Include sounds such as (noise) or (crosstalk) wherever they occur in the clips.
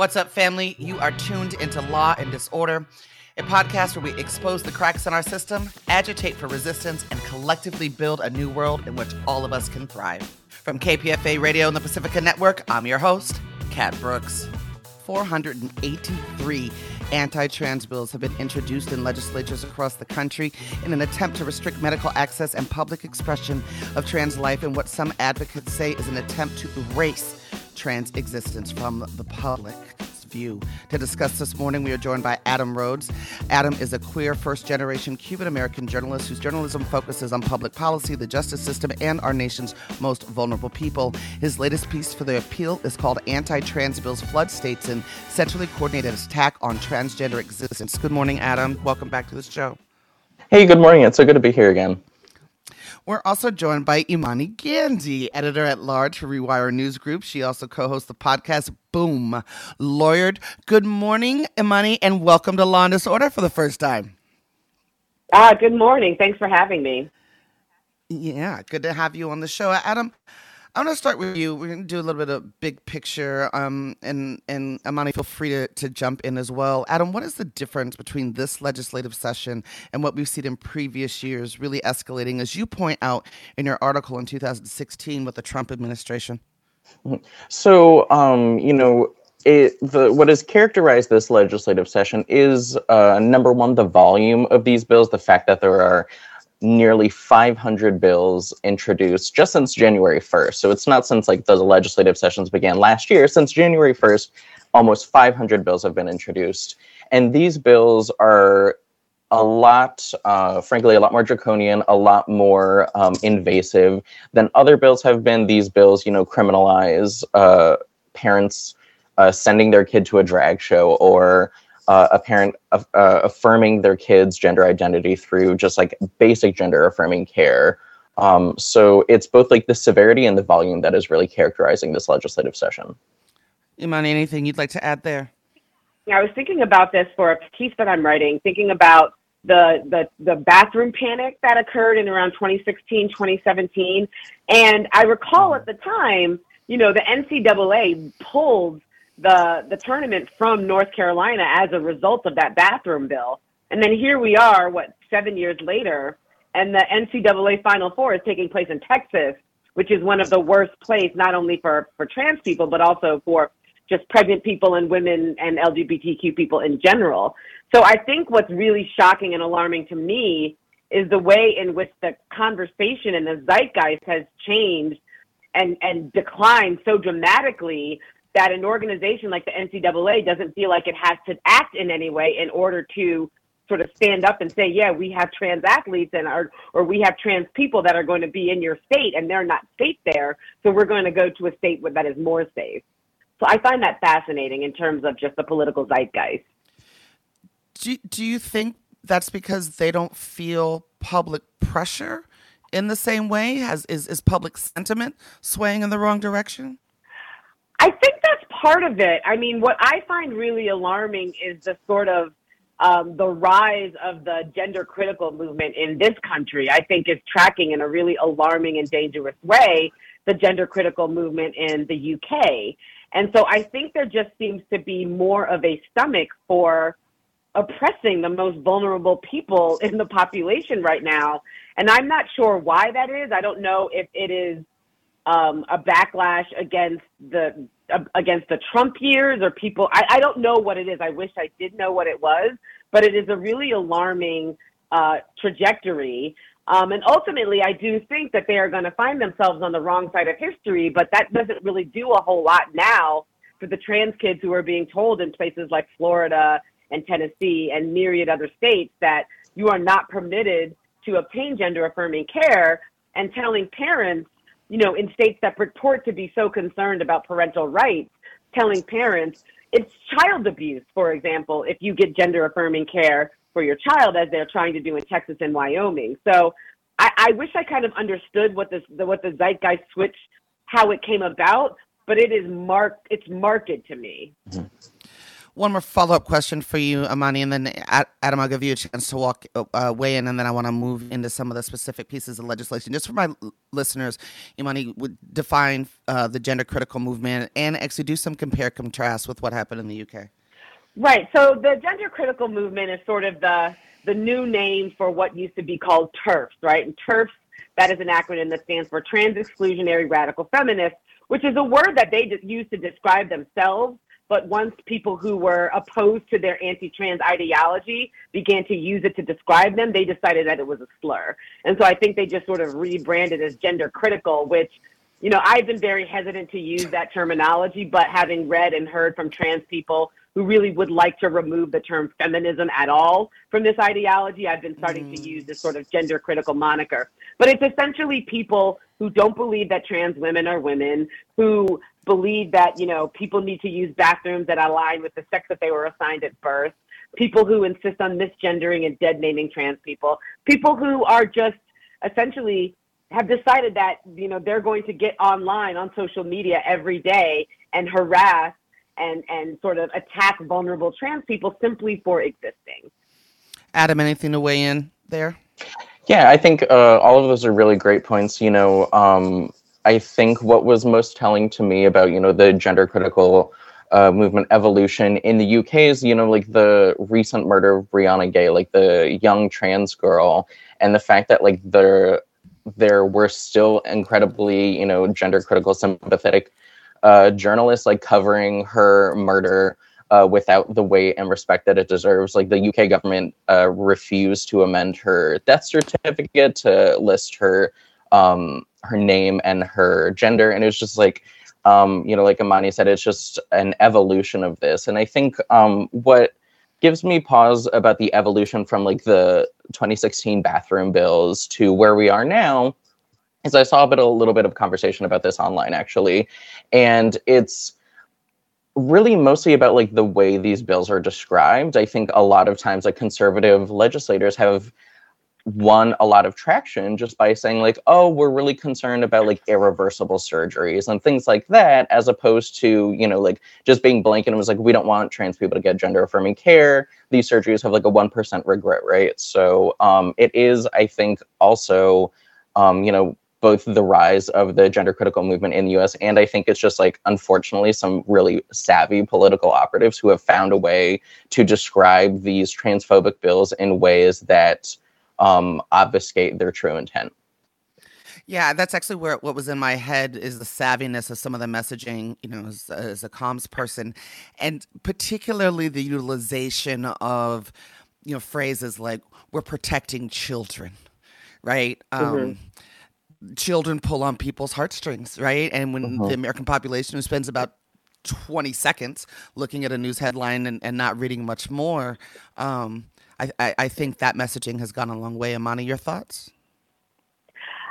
What's up, family? You are tuned into Law and Disorder, a podcast where we expose the cracks in our system, agitate for resistance, and collectively build a new world in which all of us can thrive. From KPFA Radio and the Pacifica Network, I'm your host, Kat Brooks. 483 anti trans bills have been introduced in legislatures across the country in an attempt to restrict medical access and public expression of trans life in what some advocates say is an attempt to erase trans existence from the public view. To discuss this morning, we are joined by Adam Rhodes. Adam is a queer first generation Cuban American journalist whose journalism focuses on public policy, the justice system, and our nation's most vulnerable people. His latest piece for The Appeal is called Anti Trans Bills Flood States and Centrally Coordinated Attack on Transgender Existence. Good morning, Adam. Welcome back to the show. Hey, good morning. It's so good to be here again. We're also joined by Imani Gandy, editor at large for Rewire News Group. She also co hosts the podcast Boom Lawyered. Good morning, Imani, and welcome to Law and Disorder for the first time. Ah, good morning. Thanks for having me. Yeah, good to have you on the show. Adam, I'm going to start with you. We're going to do a little bit of big picture, um, and and Imani, feel free to, to jump in as well. Adam, what is the difference between this legislative session and what we've seen in previous years, really escalating, as you point out in your article in 2016 with the Trump administration? So, um, you know, it, the what has characterized this legislative session is uh, number one, the volume of these bills, the fact that there are nearly 500 bills introduced just since January 1st. So it's not since like the legislative sessions began last year. Since January 1st, almost 500 bills have been introduced. And these bills are a lot, uh, frankly, a lot more draconian, a lot more um, invasive than other bills have been. These bills, you know, criminalize uh, parents uh, sending their kid to a drag show or uh, a parent uh, affirming their kid's gender identity through just like basic gender affirming care. Um, so it's both like the severity and the volume that is really characterizing this legislative session. Imani, anything you'd like to add there? Yeah, I was thinking about this for a piece that I'm writing, thinking about the the the bathroom panic that occurred in around 2016, 2017, and I recall at the time, you know, the NCAA pulled the the tournament from North Carolina as a result of that bathroom bill. And then here we are, what seven years later, and the NCAA Final Four is taking place in Texas, which is one of the worst places not only for for trans people but also for just pregnant people and women and LGBTQ people in general. So I think what's really shocking and alarming to me is the way in which the conversation and the zeitgeist has changed and and declined so dramatically that an organization like the NCAA doesn't feel like it has to act in any way in order to sort of stand up and say, yeah, we have trans athletes and our, or we have trans people that are going to be in your state and they're not safe there. So we're going to go to a state that is more safe. So I find that fascinating in terms of just the political zeitgeist. Do, do you think that's because they don't feel public pressure in the same way? Has is, is public sentiment swaying in the wrong direction? I think part of it. I mean, what I find really alarming is the sort of um, the rise of the gender critical movement in this country. I think is tracking in a really alarming and dangerous way the gender critical movement in the UK. And so I think there just seems to be more of a stomach for oppressing the most vulnerable people (laughs) in the population right now. And I'm not sure why that is. I don't know if it is um, a backlash against the against the Trump years or people. I, I don't know what it is. I wish I did know what it was, but it is a really alarming uh, trajectory. Um, and ultimately, I do think that they are going to find themselves on the wrong side of history, but that doesn't really do a whole lot now for the trans kids who are being told in places like Florida and Tennessee and myriad other states that you are not permitted to obtain gender affirming care and telling parents you know, in states that purport to be so concerned about parental rights, telling parents it's child abuse, for example, if you get gender affirming care for your child, as they're trying to do in Texas and Wyoming. So I, I wish I kind of understood what this, the, what the zeitgeist switch, how it came about, but it is marked, it's marked to me. Mm-hmm. One more follow up question for you, Imani, and then Adam, I'll give you a chance to walk uh, weigh in, and then I want to move into some of the specific pieces of legislation. Just for my l- listeners, Imani would define uh, the gender critical movement and actually do some compare contrast with what happened in the UK. Right. So the gender critical movement is sort of the the new name for what used to be called TERFs, right? And TERFs, that is an acronym that stands for Trans Exclusionary Radical Feminists, which is a word that they use to describe themselves but once people who were opposed to their anti-trans ideology began to use it to describe them, they decided that it was a slur. And so I think they just sort of rebranded as gender critical, which, you know, I've been very hesitant to use that terminology, but having read and heard from trans people who really would like to remove the term feminism at all from this ideology, I've been starting mm. to use this sort of gender critical moniker. But it's essentially people who don't believe that trans women are women, who believe that, you know, people need to use bathrooms that align with the sex that they were assigned at birth, people who insist on misgendering and dead naming trans people, people who are just essentially have decided that, you know, they're going to get online on social media every day and harass and, and sort of attack vulnerable trans people simply for existing. Adam, anything to weigh in there? Yeah, I think uh, all of those are really great points. You know, um, I think what was most telling to me about you know the gender critical uh, movement evolution in the UK is you know like the recent murder of Brianna Ghey, like the young trans girl, and the fact that like there there were still incredibly you know gender critical sympathetic uh, journalists like covering her murder uh, without the weight and respect that it deserves. Like the UK government uh, refused to amend her death certificate to list her um, her name and her gender, and it was just like. Um, you know, like Imani said, it's just an evolution of this. And I think um, what gives me pause about the evolution from like the 2016 bathroom bills to where we are now is I saw a bit a little bit of conversation about this online actually, and it's really mostly about like the way these bills are described. I think a lot of times like conservative legislators have won a lot of traction just by saying like oh we're really concerned about like irreversible surgeries and things like that as opposed to you know like just being blanket and it was like we don't want trans people to get gender affirming care. These surgeries have like a 1% regret rate. So um, it is i think also um, you know both the rise of the gender critical movement in the US and I think it's just like unfortunately some really savvy political operatives who have found a way to describe these transphobic bills in ways that um, obfuscate their true intent. Yeah, that's actually where what was in my head is the savviness of some of the messaging, you know, as, as a comms person, and particularly the utilization of, you know, phrases like "we're protecting children," right? Mm-hmm. Um, children pull on people's heartstrings, right? And when uh-huh. the American population who spends about 20 seconds looking at a news headline and, and not reading much more, um, I, I, I, think that messaging has gone a long way. Imani, your thoughts?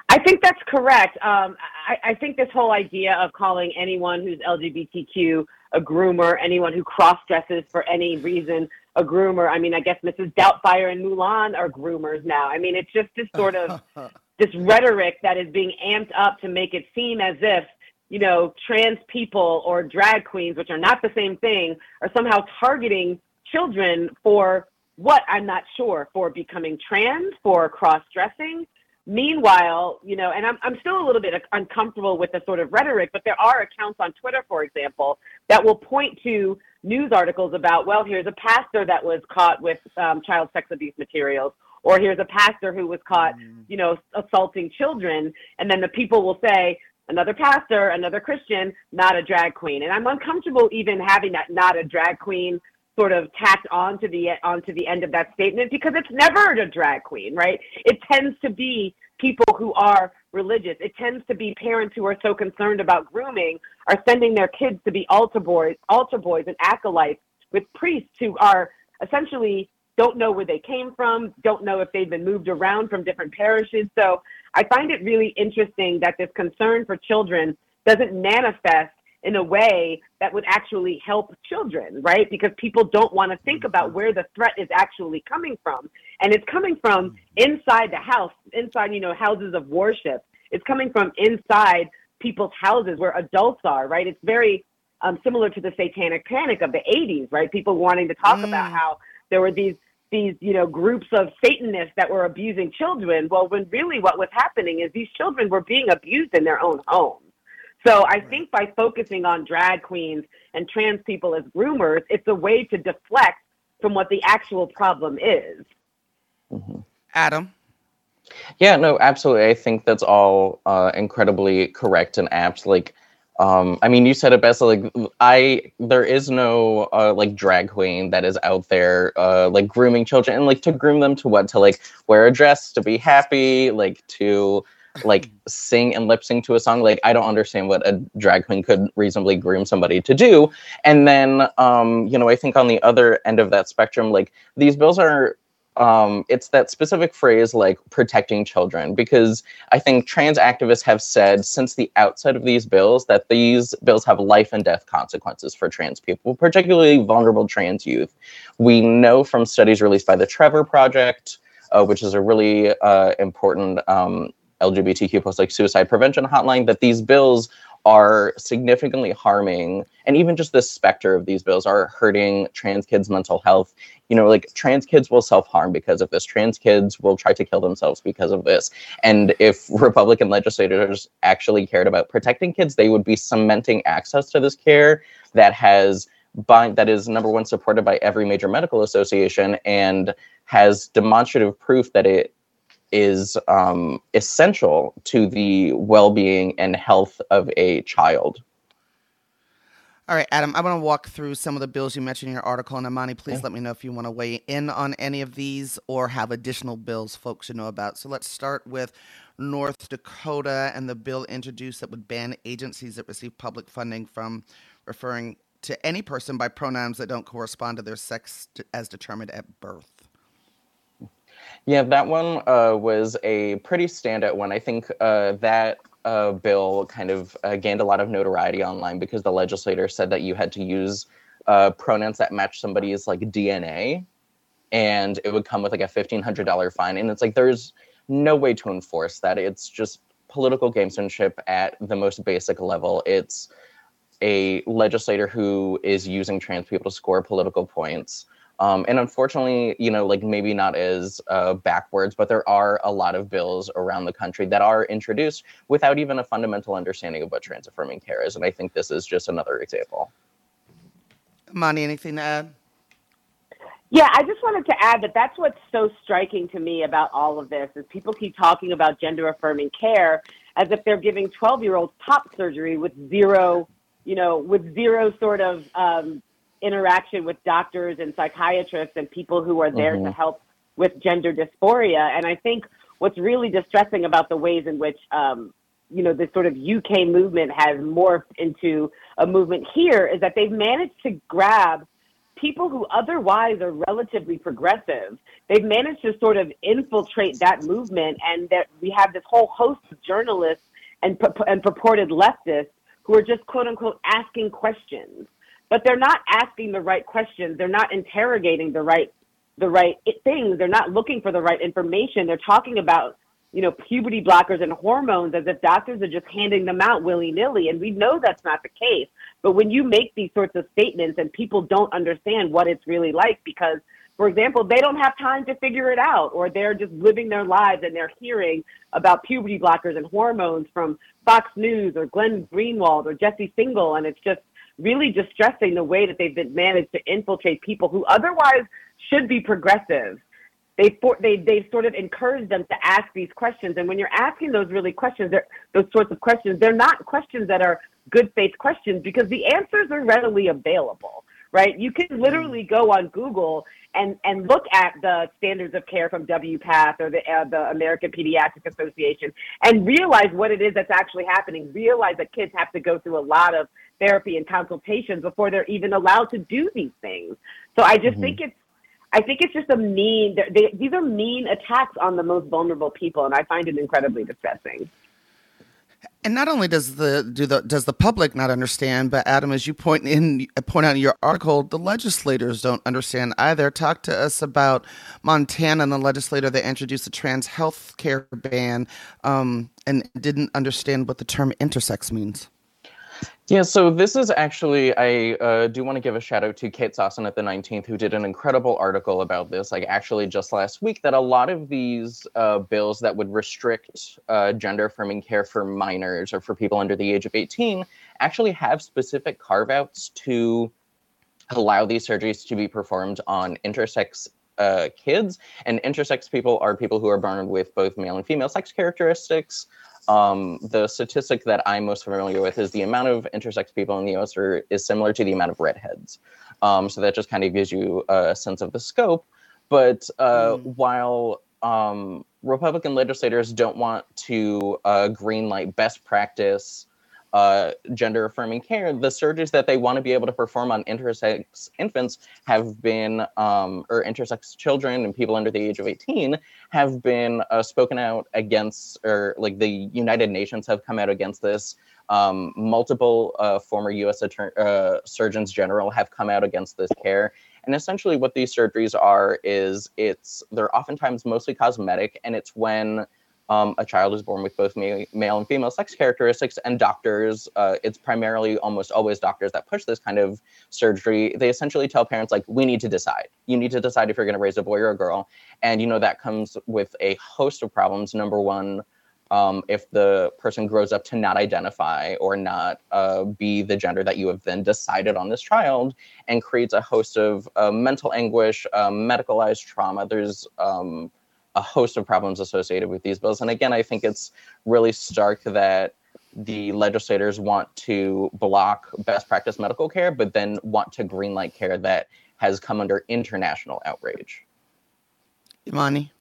I think that's correct. Um, I, I think this whole idea of calling anyone who's LGBTQ a groomer, anyone who cross dresses for any reason a groomer. I mean, I guess Mrs. Doubtfire and Mulan are groomers now. I mean, it's just this sort of (laughs) this rhetoric that is being amped up to make it seem as if you know trans people or drag queens which are not the same thing are somehow targeting children for what? I'm not sure. For becoming trans for cross dressing meanwhile you know and I'm, I'm still a little bit uncomfortable with the sort of rhetoric but there are accounts on twitter for example that will point to news articles about well here's a pastor that was caught with um, child sex abuse materials or here's a pastor who was caught, mm. you know, assaulting children, and then the people will say another pastor, another Christian, not a drag queen, and I'm uncomfortable even having that not a drag queen sort of tacked onto the onto the end of that statement because it's never a drag queen, right? It tends to be people who are religious. It tends to be parents who are so concerned about grooming are sending their kids to be altar boys, altar boys and acolytes with priests who are essentially don't know where they came from, don't know if they've been moved around from different parishes. So I find it really interesting that this concern for children doesn't manifest in a way that would actually help children, right? Because people don't want to think about where the threat is actually coming from. And it's coming from inside the house, inside, you know, houses of worship. It's coming from inside people's houses where adults are, right? It's very um, similar to the satanic panic of the 80s, right? People wanting to talk mm. about how there were these these you know groups of satanists that were abusing children well when really what was happening is these children were being abused in their own homes. So i think by focusing on drag queens and trans people as groomers it's a way to deflect from what the actual problem is. Mm-hmm. adam? Yeah no absolutely. I think that's all uh, incredibly correct and apt. Like um, I mean, you said it best. Like, I there is no uh, like drag queen that is out there uh, like grooming children and like to groom them to what to like wear a dress to be happy, like to like sing and lip sync to a song. Like, I don't understand what a drag queen could reasonably groom somebody to do. And then, um, you know, I think on the other end of that spectrum, like these bills are um, it's that specific phrase like protecting children because i think trans activists have said since the outset of these bills that these bills have life and death consequences for trans people particularly vulnerable trans youth. We know from studies released by the trevor project uh, which is a really uh, important um, lgbtq plus like suicide prevention hotline that these bills are significantly harming and even just the specter of these bills are hurting trans kids mental health. You know like trans kids will self-harm because of this. Trans kids will try to kill themselves because of this. And if (laughs) republican legislators actually cared about protecting kids they would be cementing access to this care that has by, that is number one supported by every major medical association and has demonstrative proof that it is um, essential to the well-being and health of a child. All right, Adam, I want to walk through some of the bills you mentioned in your article. And Imani, please okay. let me know if you want to weigh in on any of these or have additional bills folks should know about. So let's start with North Dakota and the bill introduced that would ban agencies that receive public funding from referring to any person by pronouns that don't correspond to their sex as determined at birth. Yeah, that one uh, was a pretty standout one. I think uh, that uh, bill kind of uh, gained a lot of notoriety online because the legislator said that you had to use uh, pronouns that match somebody's like DNA, and it would come with like a fifteen hundred dollar fine. And it's like there's no way to enforce that. It's just political gamesmanship at the most basic level. It's a legislator who is using trans people to score political points. Um, and unfortunately, you know, like maybe not as uh, backwards, but there are a lot of bills around the country that are introduced without even a fundamental understanding of what trans affirming care is. And I think this is just another example. Monty, anything to add? Yeah, I just wanted to add that that's what's so striking to me about all of this is people keep talking about gender affirming care as if they're giving 12 year olds top surgery with zero, you know, with zero sort of um, interaction with doctors and psychiatrists and people who are there mm-hmm. to help with gender dysphoria. And I think what's really distressing about the ways in which, um, you know, this sort of UK movement has morphed into a movement here is that they've managed to grab people who otherwise are relatively progressive. They've managed to sort of infiltrate that movement, and that we have this whole host of journalists and, and purported leftists who are just quote unquote asking questions but they're not asking the right questions. They're not interrogating the right the right things. They're not looking for the right information. They're talking about you know puberty blockers and hormones as if doctors are just handing them out willy nilly, and we know that's not the case. But when you make these sorts of statements and people don't understand what it's really like because for example, they don't have time to figure it out, or they're just living their lives and they're hearing about puberty blockers and hormones from Fox News or Glenn Greenwald or Jesse Singal, and it's just really distressing the way that they've been managed to infiltrate people who otherwise should be progressive. They for, they they sort of encourage them to ask these questions, and when you're asking those really questions, those sorts of questions, they're not questions that are good faith questions because the answers are readily available right? You can literally go on Google and, and look at the standards of care from WPATH or the, uh, the American Pediatric Association and realize what it is that's actually happening. Realize that kids have to go through a lot of therapy and consultations before they're even allowed to do these things. So I just mm-hmm. think it's I think it's just a mean. They, these are mean attacks on the most vulnerable people, and I find it incredibly distressing. And not only does the do the does the public not understand, but Adam, as you point in point out in your article, the legislators don't understand either. Talk to us about Montana and the legislator that introduced the trans health care ban um, and didn't understand what the term intersex means. Yeah, so this is actually, I uh, do want to give a shout out to Kate Sosin at the 19th, who did an incredible article about this, like actually just last week, that a lot of these uh, bills that would restrict uh, gender affirming care for minors or for people under the age of 18 actually have specific carve outs to allow these surgeries to be performed on intersex uh, kids. And intersex people are people who are born with both male and female sex characteristics. Um, the statistic that I'm most familiar with is the amount of intersex people in the US are, is similar to the amount of redheads. Um, so that just kind of gives you a sense of the scope. But uh, mm. while um, Republican legislators don't want to uh, greenlight best practice uh, gender affirming care, the surgeries that they want to be able to perform on intersex infants have been, um, or intersex children and people under the age of 18 have been uh, spoken out against, or like the United Nations have come out against this. Um, multiple uh, former U.S. Attorney, uh, surgeons general have come out against this care. And essentially, what these surgeries are is it's they're oftentimes mostly cosmetic, and it's when um, a child is born with both male and female sex characteristics, and doctors, uh, it's primarily almost always doctors that push this kind of surgery. They essentially tell parents, like, we need to decide. You need to decide if you're going to raise a boy or a girl. And, you know, that comes with a host of problems. Number one, um, if the person grows up to not identify or not uh, be the gender that you have then decided on this child and creates a host of uh, mental anguish, uh, medicalized trauma. There's um, a host of problems associated with these bills. And again, I think it's really stark that the legislators want to block best practice medical care, but then want to greenlight care that has come under international outrage. Imani.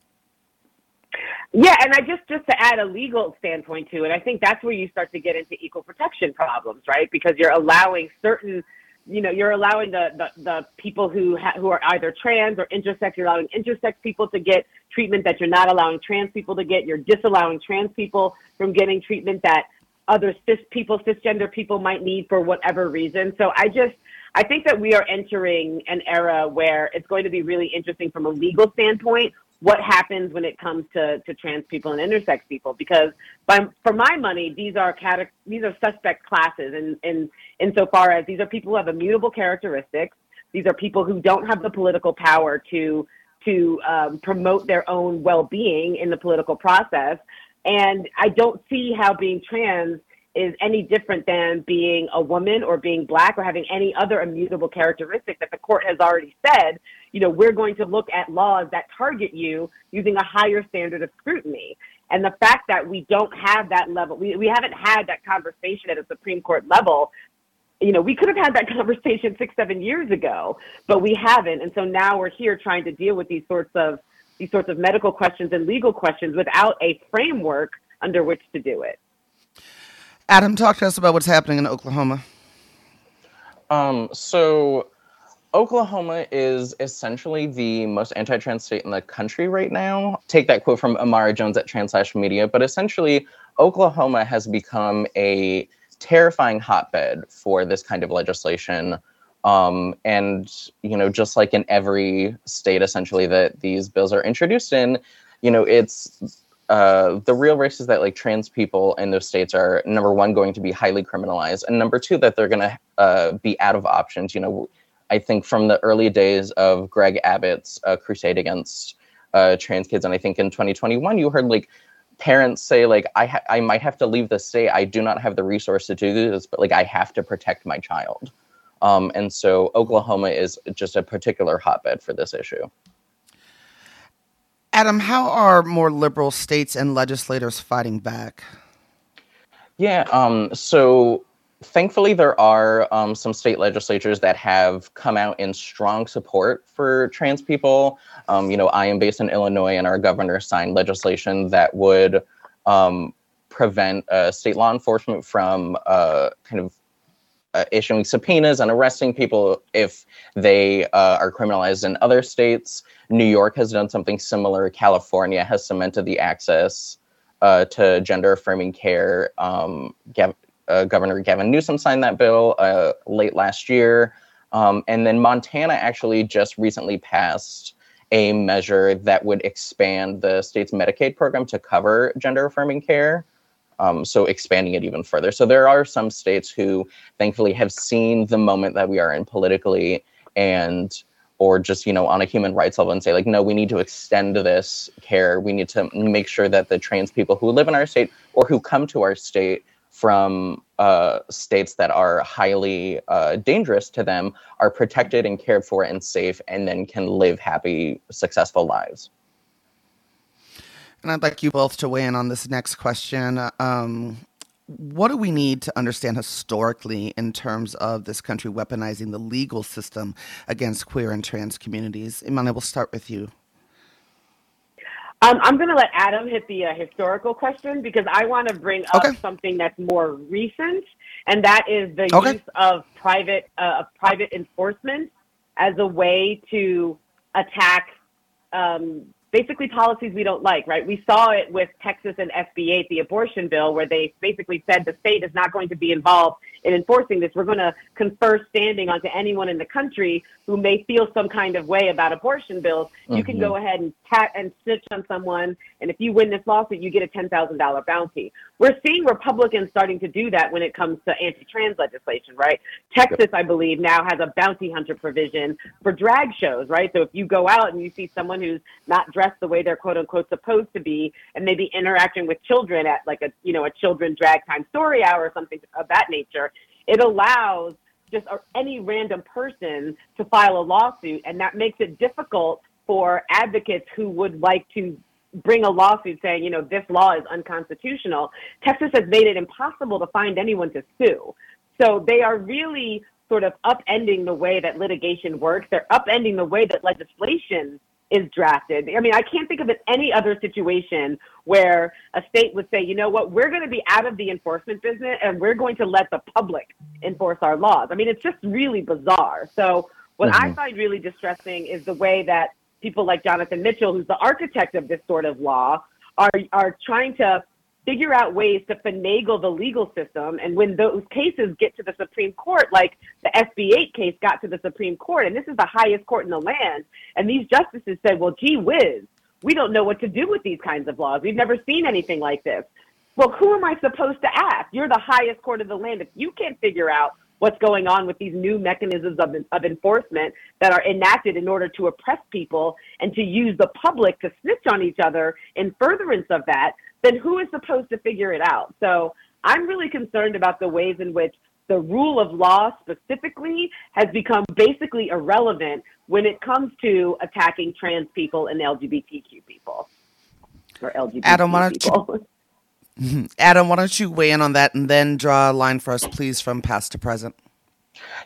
Yeah, and I just just to add a legal standpoint to it, I think that's where you start to get into equal protection problems, right? Because you're allowing certain you know, you're allowing the, the, the people who ha- who are either trans or intersex, you're allowing intersex people to get treatment that you're not allowing trans people to get. You're disallowing trans people from getting treatment that other cis people, cisgender people might need for whatever reason. So I just, I think that we are entering an era where it's going to be really interesting from a legal standpoint what happens when it comes to, to trans people and intersex people because by, for my money these are these are suspect classes and in, in, insofar as these are people who have immutable characteristics these are people who don't have the political power to to um, promote their own well-being in the political process and i don't see how being trans is any different than being a woman or being black or having any other immutable characteristic that the court has already said, you know, we're going to look at laws that target you using a higher standard of scrutiny. And the fact that we don't have that level, we, we haven't had that conversation at a Supreme Court level. You know, we could have had that (laughs) conversation six, seven years ago, but we haven't. And so now we're here trying to deal with these sorts of these sorts of medical questions and legal questions without a framework under which to do it. Adam, talk to us about what's happening in Oklahoma. Um, so Oklahoma is essentially the most anti-trans state in the country right now. Take that quote from Imara Jones at Translash Media, but essentially Oklahoma has become a terrifying hotbed for this kind of legislation. Um, and you know, just like in every state, essentially that these bills are introduced in, you know, it's uh, the real risk is that like trans people in those states are number one going to be highly criminalized, and number two that they're going to uh, be out of options. You know, I think from the early days of Greg Abbott's uh, crusade against uh, trans kids, and I think in 2021 you heard like parents say like I ha- I might have to leave the state. I do not have the resource to do this, but like I have to protect my child. Um, and so Oklahoma is just a particular hotbed for this issue. Adam, how are more liberal states and legislators fighting back? Yeah, um, so thankfully there are um, some state legislatures that have come out in strong support for trans people. Um, you know, I am based in Illinois, and our governor signed legislation that would um, prevent uh, state law enforcement from uh, kind of uh, issuing subpoenas and arresting people if they uh, are criminalized in other states. New York has done something similar. California has cemented the access uh, to gender affirming care. Um, Gav- uh, Governor Gavin Newsom signed that bill uh, late last year. Um, and then Montana actually just recently passed a measure that would expand the state's Medicaid program to cover gender affirming care. um, so expanding it even further. So there are some states who thankfully have seen the moment that we are in politically and or just you know on a human rights level and say like no we need to extend this care. We need to make sure that the trans people who live in our state or who come to our state from uh, states that are highly uh, dangerous to them are protected and cared for and safe and then can live happy successful lives. And i'd like you both to weigh in on this next question. Um, what do we need to understand historically in terms of this country weaponizing the legal system against queer and trans communities? Imani, we'll start with you. Um, I'm going to let Adam hit the uh, historical question because I want to bring up okay. something that's more recent, and that is the okay. use of private uh, private enforcement as a way to attack um, basically policies we don't like, right? We saw it with Texas and SB 8, the abortion bill, where they basically said the state is not going to be involved in enforcing this. We're going to confer standing onto anyone in the country who may feel some kind of way about abortion bills. Mm-hmm. You can mm-hmm. go ahead and pat and snitch on someone, and if you win this lawsuit, you get a $10,000 bounty. We're seeing Republicans starting to do that when it comes to anti-trans legislation, right? Texas, I believe, now has a bounty hunter provision for drag shows, right? So if you go out and you see someone who's not dressed the way they're quote unquote supposed to be, and maybe interacting with children at like a you know a children drag time story hour or something of that nature, it allows just any random person to file a lawsuit, and that makes it difficult for advocates who would like to bring a lawsuit saying, you know, this law is unconstitutional. Texas has made it impossible to find anyone to sue. So they are really sort of upending the way that litigation works. They're upending the way that legislation is drafted. I mean, I can't think of any other situation where a state would say, you know what, we're going to be out of the enforcement business and we're going to let the public enforce our laws. I mean, it's just really bizarre. So, what mm-hmm. I find really distressing is the way that people like Jonathan Mitchell, who's the architect of this sort of law, are are trying to figure out ways to finagle the legal system. And when those cases get to the Supreme Court, like the SB 8 case got to the Supreme Court, and this is the highest court in the land, and these justices said, well, gee whiz, we don't know what to do with these kinds of laws. We've never seen anything like this. Well, who am I supposed to ask? You're the highest court of the land. If you can't figure out what's going on with these new mechanisms of, of enforcement that are enacted in order to oppress people and to use the public to snitch on each other in furtherance of that, then who is supposed to figure it out? So I'm really concerned about the ways in which the rule of law specifically has become basically irrelevant when it comes to attacking trans people and LGBTQ people or LGBT Adam, why don't people. You, (laughs) Adam, why don't you weigh in on that and then draw a line for us, please, from past to present?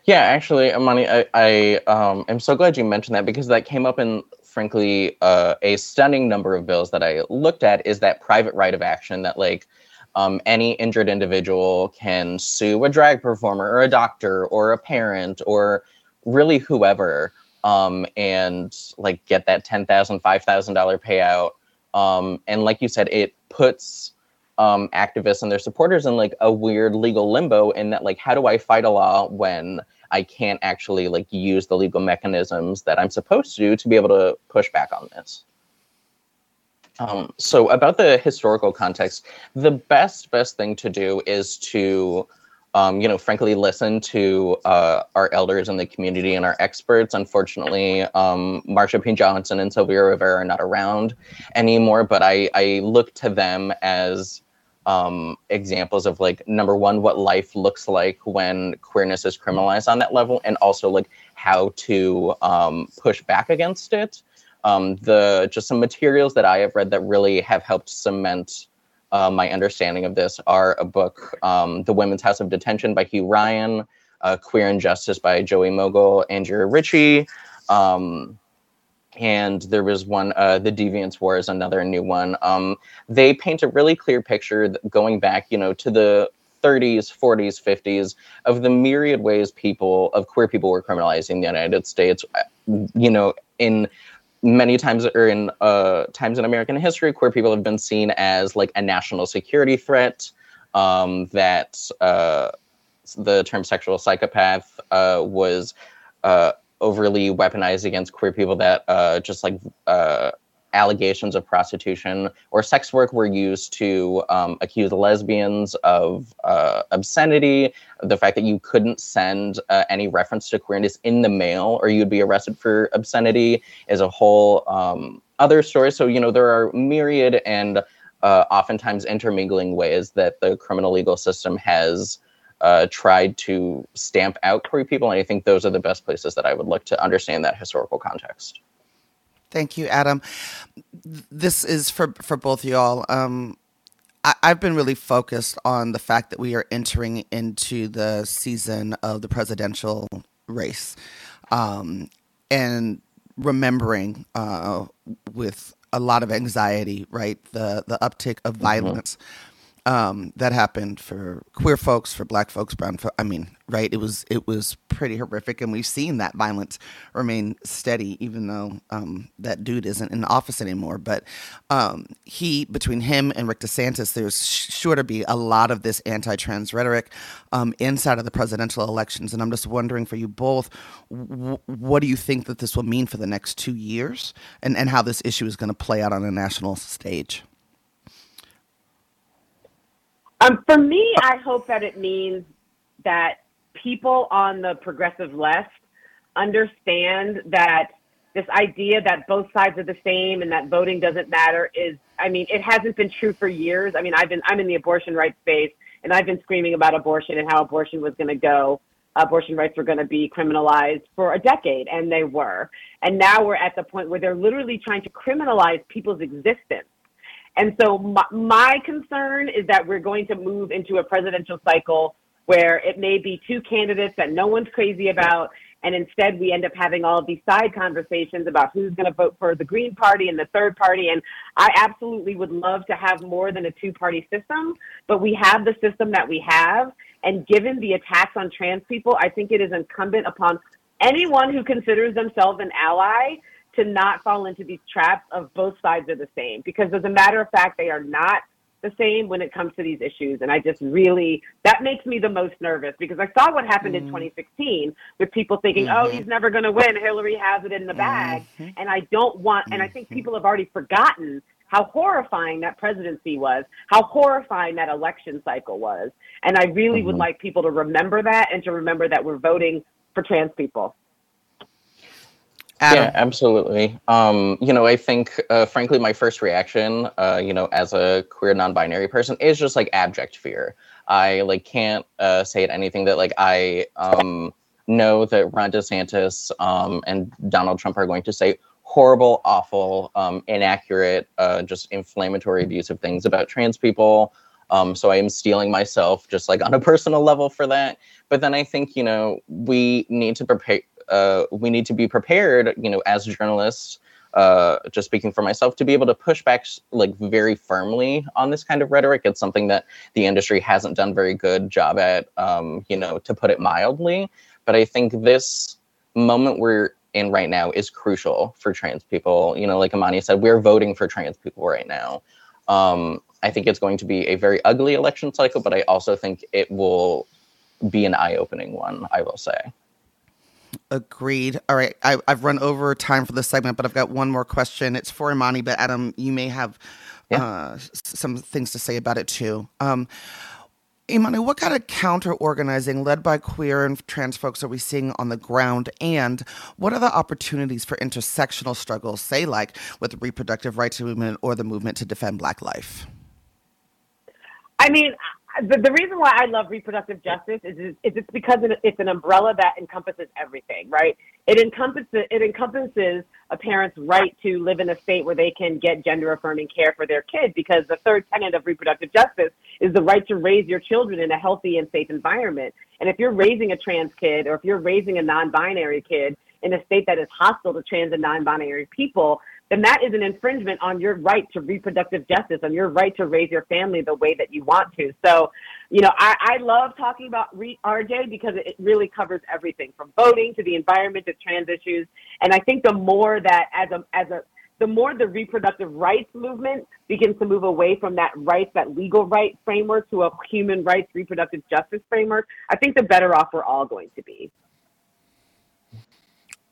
Yeah, actually, Imani, I, I um, am so glad you mentioned that because that came up in frankly, uh, a stunning number of bills that I looked at is that private right of action that like um, any injured individual can sue a drag performer or a doctor or a parent or really whoever um, and like get that $10,000, $5,000 payout. Um, and like you said, it puts um, activists and their supporters in like a weird legal limbo in that like, how do I fight a law when I can't actually like use the legal mechanisms that I'm supposed to to be able to push back on this. Um, so about the historical context, the best best thing to do is to, um, you know, frankly listen to uh, our elders in the community and our experts. Unfortunately, um, Marsha P. Johnson and Sylvia Rivera are not around anymore, but I I look to them as um, examples of like number one what life looks like when queerness is criminalized on that level and also like how to um, push back against it um, the just some materials that i have read that really have helped cement uh, my understanding of this are a book um, the women's house of detention by hugh ryan uh, queer injustice by joey mogul andrea ritchie um, and there was one uh, the deviant's war is another new one. Um, they paint a really clear picture going back you know to the 30s 40s 50s of the myriad ways people of queer people were criminalized in the united states you know in many times or in uh, times in american history queer people have been seen as like a national security threat um, that uh, the term sexual psychopath uh, was uh, overly weaponized against queer people that uh, just like uh, allegations of prostitution or sex work were used to um, accuse lesbians of uh, obscenity, the fact that you couldn't send uh, any reference to queerness in the mail or you'd be arrested for obscenity is a whole um, other story. So, you know, there are myriad and uh, oftentimes intermingling ways that the criminal legal system has uh, tried to stamp out queer people. And I think those are the best places that I would look to understand that historical context. Thank you, Adam. This is for for both y'all. Um, I, have been really focused on the fact that we are entering into the season of the presidential race, um, and remembering uh, with a lot of anxiety, right, the the uptick of mm-hmm. violence. Um, that happened for queer folks, for black folks, brown folks. I mean, right? It was it was pretty horrific, and we've seen that violence remain steady, even though um, that dude isn't in the office anymore. But um, he, between him and Rick DeSantis, there's sure to be a lot of this anti-trans rhetoric um, inside of the presidential elections, and I'm just wondering for you both, w- what do you think that this will mean for the next two years, and and how this issue is going to play out on a national stage? Um, for me, I hope that it means that people on the progressive left understand that this idea that both sides are the same and that voting doesn't matter is, I mean, it hasn't been true for years. I mean, I've been, I'm in the abortion rights space and I've been screaming about abortion and how abortion was going to go. Abortion rights were going to be criminalized for a decade, and they were. And now we're at the point where they're literally trying to criminalize people's existence. And so my, my concern is that we're going to move into a presidential cycle where it may be two candidates that no one's crazy about. And instead, we end up having all of these side conversations about who's going to vote for the Green Party and the third party. And I absolutely would love to have more than a two party system, but we have the system that we have. And given the attacks on trans people, I think it is incumbent upon anyone who considers themselves an ally to not fall into these traps of both sides are the same because as a matter of fact they are not the same when it comes to these issues and i just really that makes me the most nervous because i saw what happened mm-hmm. in 2016 with people thinking oh, mm-hmm. oh he's never going to win hillary has it in the bag mm-hmm. and i don't want and i think mm-hmm. people have already forgotten how horrifying that presidency was, how horrifying that election cycle was. And I really would mm-hmm. like people to remember that and to remember that we're voting for trans people. Adam. Yeah, absolutely. Um, you know, I think, uh, frankly, my first reaction, uh, you know, as a queer non-binary person, is just like abject fear. I like can't uh, say it anything that like I um, know that Ron DeSantis um, and Donald Trump are going to say horrible, awful, um, inaccurate, uh, just inflammatory, abusive things about trans people. Um, so I am steeling myself just like on a (laughs) personal level for that. But then I think you know we need to prepare uh, we need to be prepared, you know, as journalists, uh, just speaking for myself, to be able to push back like very firmly on this kind of rhetoric. It's something that the industry hasn't done very good job at, um, you know, to put it mildly. But I think this moment we're in right now is crucial for trans people. You know, like Imani said, we're voting for trans people right now. Um, I think it's going to be a very ugly election cycle, but I also think it will be an eye-opening one. I will say. Agreed. All right. I, have run over time for this segment, but I've got one more question. It's for Imani, but Adam, you may have yeah. uh, some things to say about it too. Um, Imani, what kind of counter organizing led by queer and trans folks are we seeing on the ground? And what are the opportunities for intersectional struggles, say, like with the reproductive rights movement or the movement to defend Black life? I mean, the, the reason why I love reproductive justice is, is, is it's because it's an umbrella that encompasses everything, right? It encompasses it encompasses a parent's right to live in a state where they can get gender affirming care for their kid because the third tenet of reproductive justice is the right to raise your children in a healthy and safe environment. And if you're raising a trans kid or if you're raising a non-binary kid in a state that is hostile to trans and non-binary people, then that is an infringement on your right to reproductive justice, on your right to raise your family the way that you want to. So, you know, I, I love talking about re- RJ because it really covers everything from voting to the environment to trans issues. And I think the more that as a as a the more the reproductive rights movement begins to move away from that rights, that legal right framework to a human rights reproductive justice framework, I think the better off we're all going to be.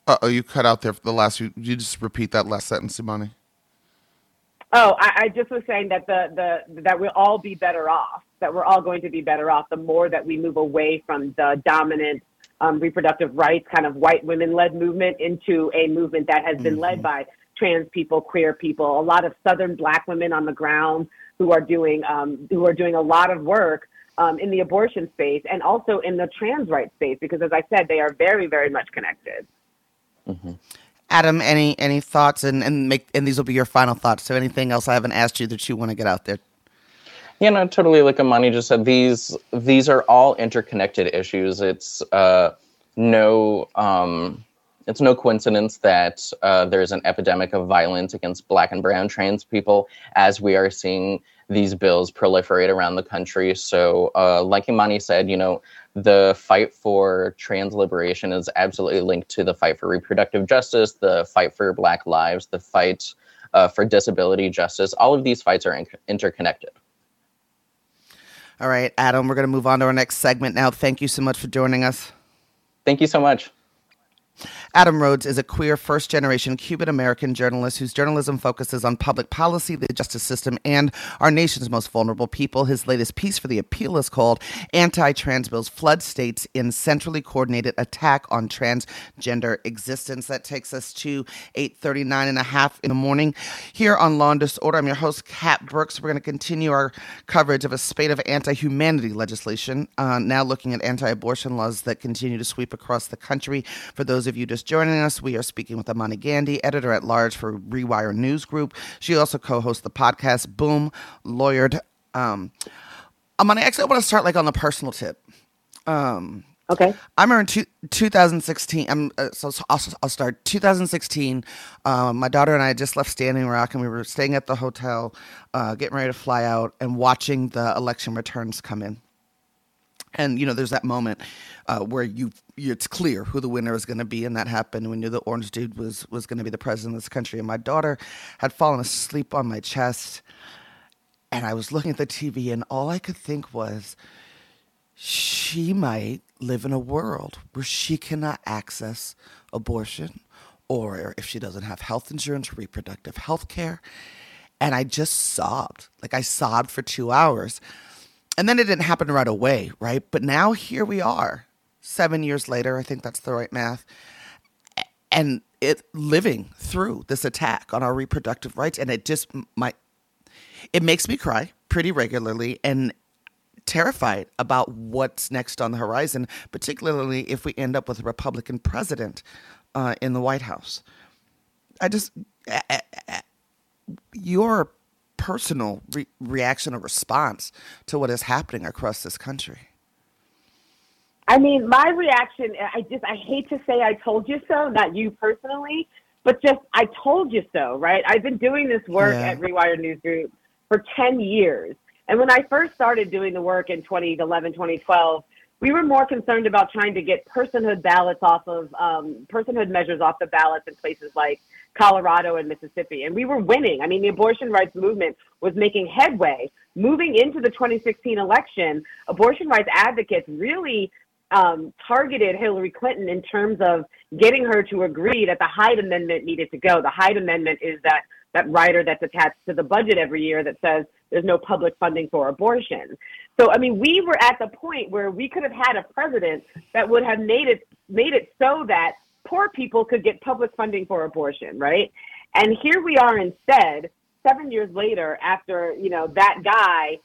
Uh oh, you cut out there for the last. You, you just repeat that last sentence, Imani. Oh, I, I just was saying that the, the that we'll all be better off. That we're all going to be better off the more that we move away from the dominant um, reproductive rights kind of white women led movement into a movement that has been mm-hmm. led by trans people, queer people, a lot of Southern Black women on the ground who are doing um, who are doing a lot of work um, in the abortion space and also in the trans rights space because, as I said, they are very, very much connected. Mm-hmm. Adam, any any thoughts and and make and these will be your final thoughts. So anything else I haven't asked you that you want to get out there? Yeah, no, totally. Like Imani just said, these these are all interconnected issues. It's uh, no um, it's no coincidence that uh, there's an epidemic of violence against Black and Brown trans people as we are seeing these bills proliferate around the country. So, uh, like Imani said, you know, the fight for trans liberation is absolutely linked to the fight for reproductive justice, the fight for Black lives, the fight uh, for disability justice. All of these fights are in- interconnected. All right, Adam, we're going to move on to our next segment now. Thank you so much for joining us. Thank you so much. Adam Rhodes is a queer first generation Cuban American journalist whose journalism focuses on public policy, the justice system, and our nation's most vulnerable people. His latest piece for The Appeal is called Anti Trans Bills Flood States in Centrally Coordinated Attack on Transgender Existence. That takes us to 8.39 and a half in the morning. Here on Law and Disorder, I'm your host, Kat Brooks. We're going to continue our coverage of a spate of anti humanity legislation, uh, now looking at anti abortion laws that continue to sweep across the country. For those of you just joining us, we are speaking with Imani Gandy, editor at large for Rewire News Group. She also co-hosts the podcast Boom Lawyered. Um, Imani, actually, I want to start like on the personal tip. Um, okay. I'm in two, 2016. I'm uh, so, so I'll, I'll, start 2016. Um, my daughter and I just left Standing Rock, and we were staying at the hotel, uh, getting ready to fly out, and watching the election returns come in and you know there's that moment uh, where you it's clear who the winner is going to be and that happened. We knew the orange dude was was going to be the president of this country. And my daughter had fallen asleep on my chest and i was looking at the tv and all i could think was she might live in a world where she cannot access abortion or if she doesn't have health insurance reproductive health care. And i just sobbed. Like i sobbed for two hours and then it didn't happen right away, right? But now here we are, seven years later. I think that's the right math. And it living through this attack on our reproductive rights, and it just might it makes me cry pretty regularly and terrified about what's next on the horizon, particularly if we end up with a Republican president uh, in the White House. I just, your personal re- reaction or response to what is happening across this country? I mean, my reaction, I just, I hate to say I told you so, not you personally, but just I told you so, right? I've been doing this work yeah. at Rewire News Group for 10 years. And when I first started doing the work in 2011, 2012, we were more concerned about trying to get personhood ballots off of um, personhood measures off the ballots in places like Colorado and Mississippi. And we were winning. I mean, the abortion rights movement was making headway. Moving into the 2016 election, abortion rights advocates really um, targeted Hillary Clinton in terms of getting her to agree that the Hyde Amendment needed to go. The Hyde Amendment is that that rider that's attached to the budget every year that says there's no public funding for abortion. So I mean, we were at the point where we could have had a president that would have made it made it so that poor people could get public funding for abortion, right? And here we are instead, seven years later, after you know that guy,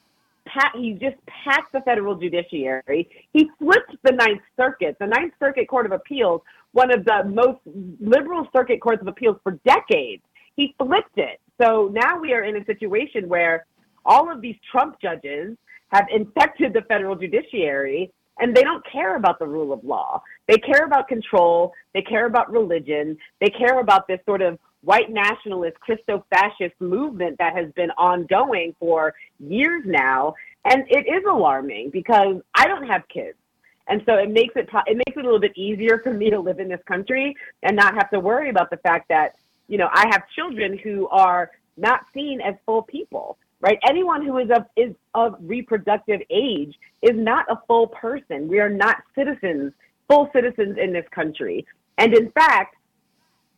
he just packed the federal judiciary. He flipped the Ninth Circuit, the Ninth Circuit Court of Appeals, one of the most liberal circuit courts of appeals for decades. He flipped it. So now we are in a situation where all of these Trump judges have infected the federal judiciary and they don't care about the rule of law. They care about control. They care about religion. They care about this sort of white nationalist, Christo fascist movement that has been ongoing for years now. And it is alarming because I don't have kids. And so it makes it it makes it a little bit easier for me to live in this country and not have to worry about the fact that, you know, I have children who are not seen as full people right? Anyone who is of is of reproductive age is not a full person. We are not citizens, full citizens in this country. And in fact,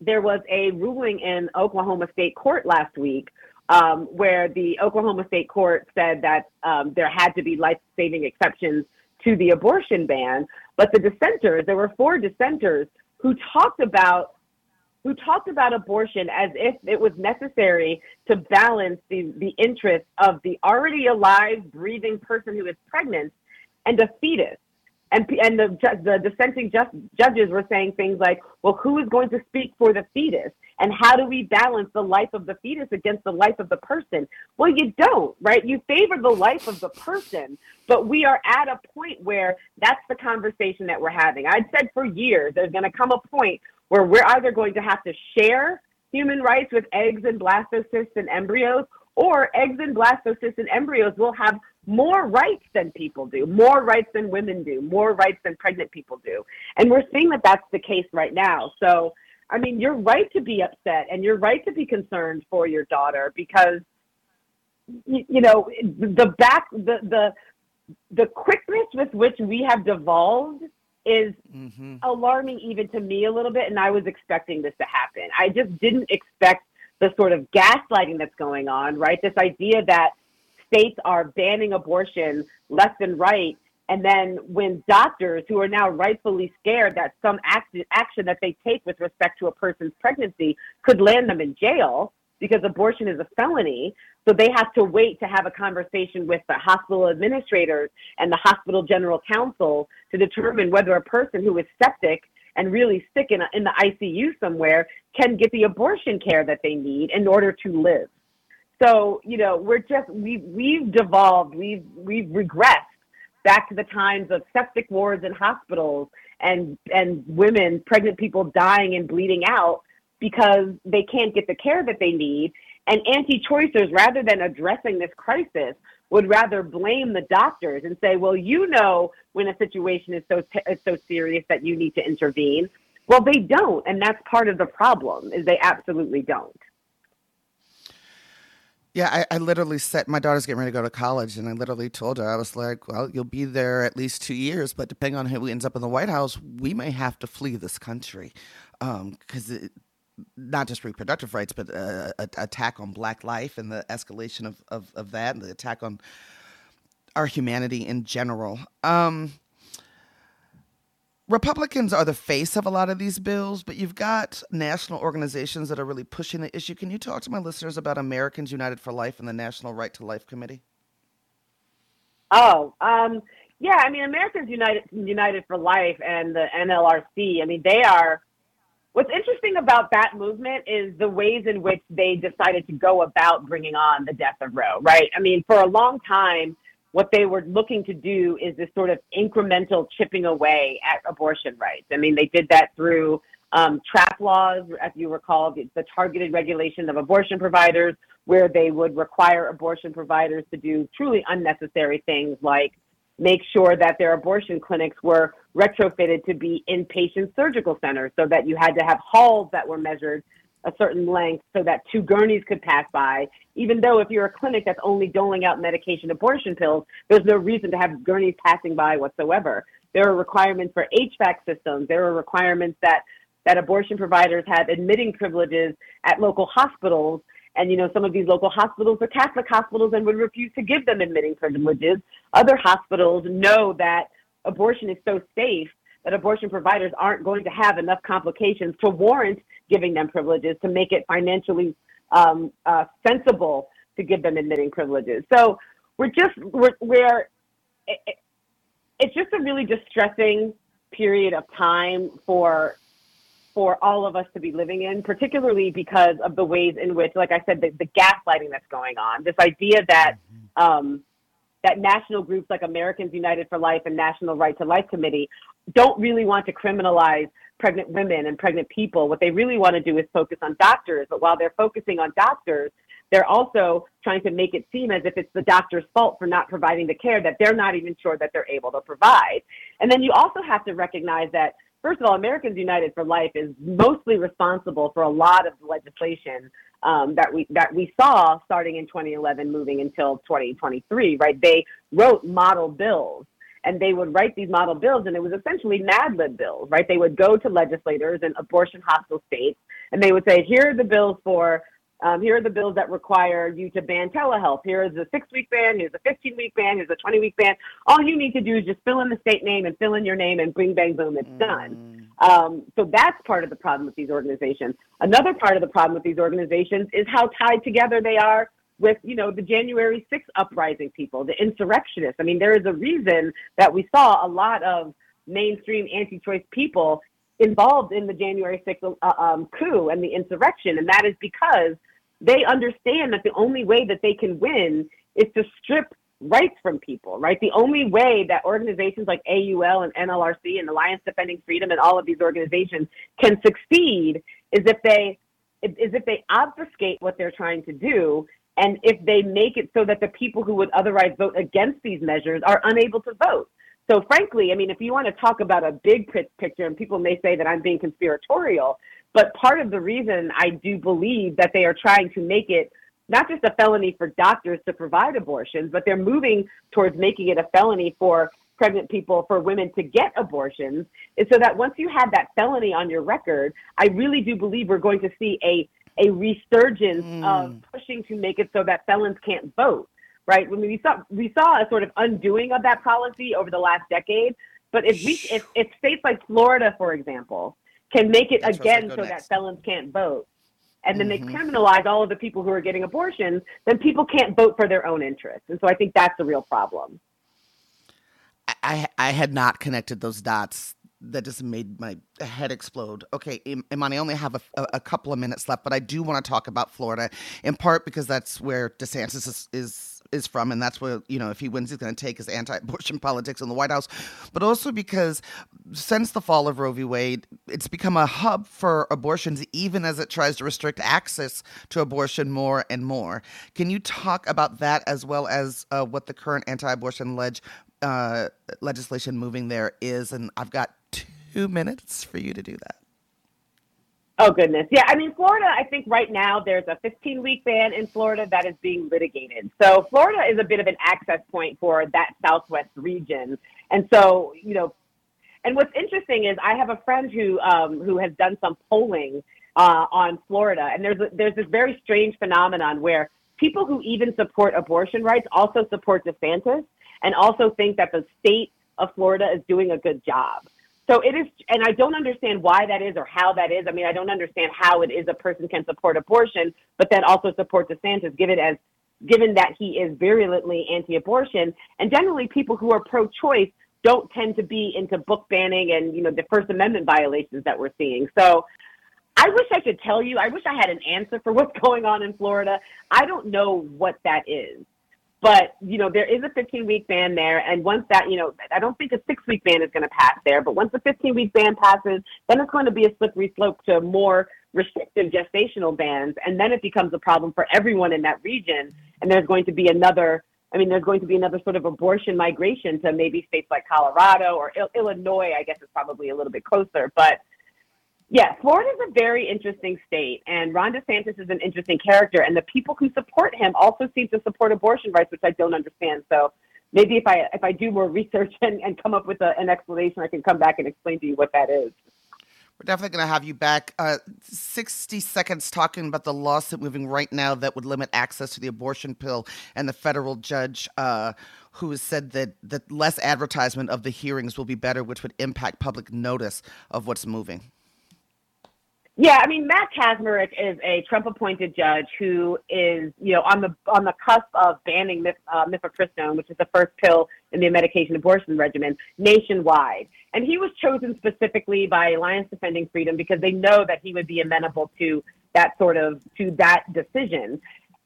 there was a ruling in Oklahoma State Court last week um, where the Oklahoma State Court said that um, there had to be life saving exceptions to the abortion ban. But the dissenters, there were four dissenters who talked about who talked about abortion as if it was necessary to balance the, the interests of the already alive, breathing person who is pregnant and a fetus. And, and the, the dissenting just, judges were saying things like, well, who is going to speak for the fetus? And how do we balance the life of the fetus against the life of the person? Well, you don't, right? You favor the life of the person, but we are at a point where that's the conversation that we're having. I'd said for years, there's going to come a point where we're either going to have to share human rights with eggs and blastocysts and embryos, or eggs and blastocysts and embryos will have more rights than people do, more rights than women do, more rights than pregnant people do. And we're seeing that that's the case right now. So, I mean, you're right to be upset and you're right to be concerned for your daughter because, you, you know, the back, the, the, the quickness with which we have devolved is mm-hmm. alarming even to me a little bit. And I was expecting this to happen. I just didn't expect the sort of gaslighting that's going on, right? This idea that states are banning abortion left and right. And then when doctors who are now rightfully scared that some act- action that they take with respect to a person's pregnancy could land them in jail because abortion is a felony, so they have to wait to have a conversation with the hospital administrators and the hospital general counsel to determine whether a person who is septic and really sick in, a, in the ICU somewhere can get the abortion care that they need in order to live. So, you know, we're just, we've, we've devolved, we've, we've regressed back to the times of septic wards in hospitals and, and women, pregnant people dying and bleeding out because they can't get the care that they need. And anti choicers, rather than addressing this crisis, would rather blame the doctors and say, well, you know when a situation is so, t- is so serious that you need to intervene. Well, they don't. And that's part of the problem is they absolutely don't. Yeah, I, I, literally said my daughter's getting ready to go to college, and I literally told her I was like, "Well, you'll be there at least two years, but depending on who ends up in the White House, we may have to flee this country because um, not just reproductive rights, but uh, a, attack on Black life and the escalation of, of, of, that, and the attack on our humanity in general. Um, Republicans are the face of a lot of these bills, but you've got national organizations that are really pushing the issue. Can you talk to my listeners about Americans United for Life and the National Right to Life Committee? Oh, um, yeah. I mean, Americans United United for Life and the NLRC. I mean, they are What's interesting about that movement is the ways in which they decided to go about bringing on the death of Roe, right? I mean, for a long time, what they were looking to do is this sort of incremental chipping away at abortion rights. I mean, they did that through um, trap laws, as you recall, the, the targeted regulation of abortion providers, where they would require abortion providers to do truly unnecessary things like make sure that their abortion clinics were retrofitted to be inpatient surgical centers so that you had to have halls that were measured a certain length so that two gurneys could pass by. Even though if you're a clinic that's only doling out medication abortion pills, there's no reason to have gurneys passing by whatsoever. There are requirements for HVAC systems. There are requirements that that abortion providers have admitting privileges at local hospitals and, you know, some of these local hospitals are Catholic hospitals and would refuse to give them admitting privileges. Other hospitals know that abortion is so safe that abortion providers aren't going to have enough complications to warrant giving them privileges to make it financially um, uh, sensible to give them admitting privileges. So we're just, we're, we're it, it's just a really distressing period of time for for all of us to be living in, particularly because of the ways in which, like I said, the, the gaslighting that's going on. This idea that mm-hmm. um, that national groups like Americans United for Life and National Right to Life Committee don't really want to criminalize pregnant women and pregnant people. What they really want to do is focus on doctors. But while they're focusing on doctors, they're also trying to make it seem as if it's the doctor's fault for not providing the care that they're not even sure that they're able to provide. And then you also have to recognize that first of all, Americans United for Life is mostly responsible for a lot of the legislation um, that we that we saw starting in 2011, moving until 2023. Right? They wrote model bills, and they would write these model bills, and it was essentially Mad Lib bills. Right? They would go to legislators in abortion hostile states, and they would say, "Here are the bills for." Um, here are the bills that require you to ban telehealth. Here is a six week ban. Here's a 15 week ban. Here's a 20 week ban. All you need to do is just fill in the state name and fill in your name and bring, bang, boom, it's mm. done. Um, so that's part of the problem with these organizations. Another part of the problem with these organizations is how tied together they are with, you know, the January 6th uprising people, the insurrectionists. I mean, there is a reason that we saw a lot of mainstream anti-choice people involved in the January 6th uh, um, coup and the insurrection, and that is because they understand that the only way that they can win is to strip rights from people, right? The only way that organizations like AUL and NLRC and Alliance Defending Freedom and all of these organizations can succeed is if they is if they obfuscate what they're trying to do and if they make it so that the people who would otherwise vote against these measures are unable to vote. So frankly, I mean, if you want to talk about a big picture, and people may say that I'm being conspiratorial, but part of the reason I do believe that they are trying to make it not just a felony for doctors to provide abortions, but they're moving towards making it a felony for pregnant people, for women to get abortions, is so that once you have that felony on your record, I really do believe we're going to see a a resurgence mm. of pushing to make it so that felons can't vote. Right? When we saw we saw a sort of undoing of that policy over the last decade. But if we if, if states like Florida, for example, can make it That's again so next. that felons can't vote, and then mm-hmm. they criminalize all of the people who are getting abortions, then people can't vote for their own interests. And so I think that's the real problem. I, I had not connected those dots. That just made my head explode. Okay, Imani, I only have a, a, couple of minutes left, but I do want to talk about Florida, in part because that's where DeSantis is, is is from, and that's where you know if he wins, he's going to take his anti-abortion (laughs) politics in the White House, but also because since the fall of Roe v. Wade, it's become a hub for abortions, even as it tries to restrict access to abortion more and more. Can you talk about that as well as uh, what the current anti-abortion leg- uh, legislation moving there is? And I've got two minutes for you to do that. Oh goodness. Yeah, I mean Florida, I think right now there's a 15 week ban in Florida that is being litigated. So Florida is a bit of an access point for that southwest region. And so, you know, and what's interesting is I have a friend who um, who has done some polling uh, on Florida, and there's a, there's this very strange phenomenon where people who even support abortion rights also support DeSantis and also think that the state of Florida is doing a good job. So it is, and I don't understand why that is or how that is. I mean, I don't understand how it is a person can support abortion, but then also support DeSantis, given as given that he is virulently anti-abortion, and generally people who are pro-choice don't tend to be into book banning and you know the First Amendment violations that we're seeing. So. I wish I could tell you. I wish I had an answer for (laughs) what's going on in Florida. I don't know what that is. But, you know, there is a 15 week ban there. And once that, you know, I don't think a six week ban is going to pass there. But once the 15 week ban passes, then it's going to be a slippery slope to more restrictive gestational bans. And then it becomes a problem for everyone in that region. And there's going to be another, I mean, there's going to be another sort of abortion migration to maybe states like Colorado or Il- Illinois, I guess is probably a little bit closer. But yeah, Florida is a very interesting state, and Ron DeSantis is an interesting character, and the people who support him also seem to support abortion rights, which I don't understand. So maybe if I if I do more (laughs) research and, and come up with a, an explanation, I can come back and explain to you what that is. We're definitely going to have you back. Uh, 60 seconds talking about the lawsuit moving right now that would limit access to the abortion pill, and the federal judge uh, who has said that, that less advertisement of the hearings will be better, which would impact public notice of what's moving. Yeah, I mean Matt Kacsmaryk is a Trump-appointed judge who is, you know, on the on the cusp of banning uh, mifepristone, which is the first pill in the medication abortion regimen nationwide. And he was chosen specifically by Alliance Defending Freedom because they know that he would be amenable to that sort of to that decision.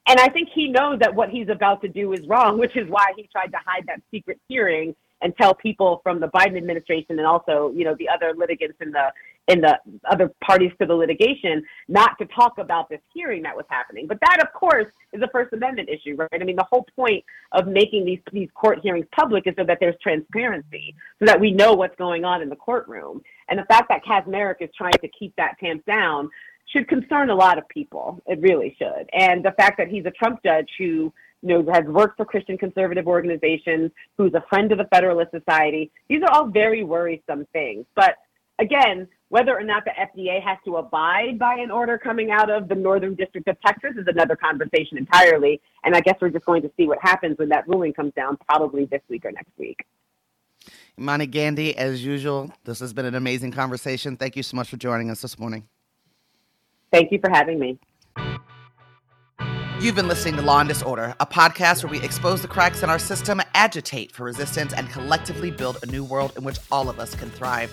And I think he knows that what he's about to do is wrong, which is why he tried to hide that secret hearing and tell people from the Biden administration and also, you know, the other litigants in the in the other parties to the litigation not to talk about this hearing that was happening. But that, of course, is a First Amendment issue, right? I mean, the whole point of making these these court hearings public is so that there's transparency, so that we know what's going on in the courtroom. And the fact that Kacsmaryk is trying to keep that tamped down should concern a lot of people. It really should. And the fact that he's a Trump judge who you know, has worked for Christian conservative organizations, who's a friend of the Federalist Society. These are all very worrisome things. But again, Whether or not the FDA has to abide by an order coming out of the Northern District of Texas is another conversation entirely. And I guess we're just going to see what happens when that ruling comes down, probably this week or next week. Imani Gandy, as usual, this has been an amazing conversation. Thank you so much for joining us this morning. Thank you for having me. You've been listening to Law and Disorder, a podcast where we expose the cracks in our system, agitate for resistance, and collectively build a new world in which all of us can thrive.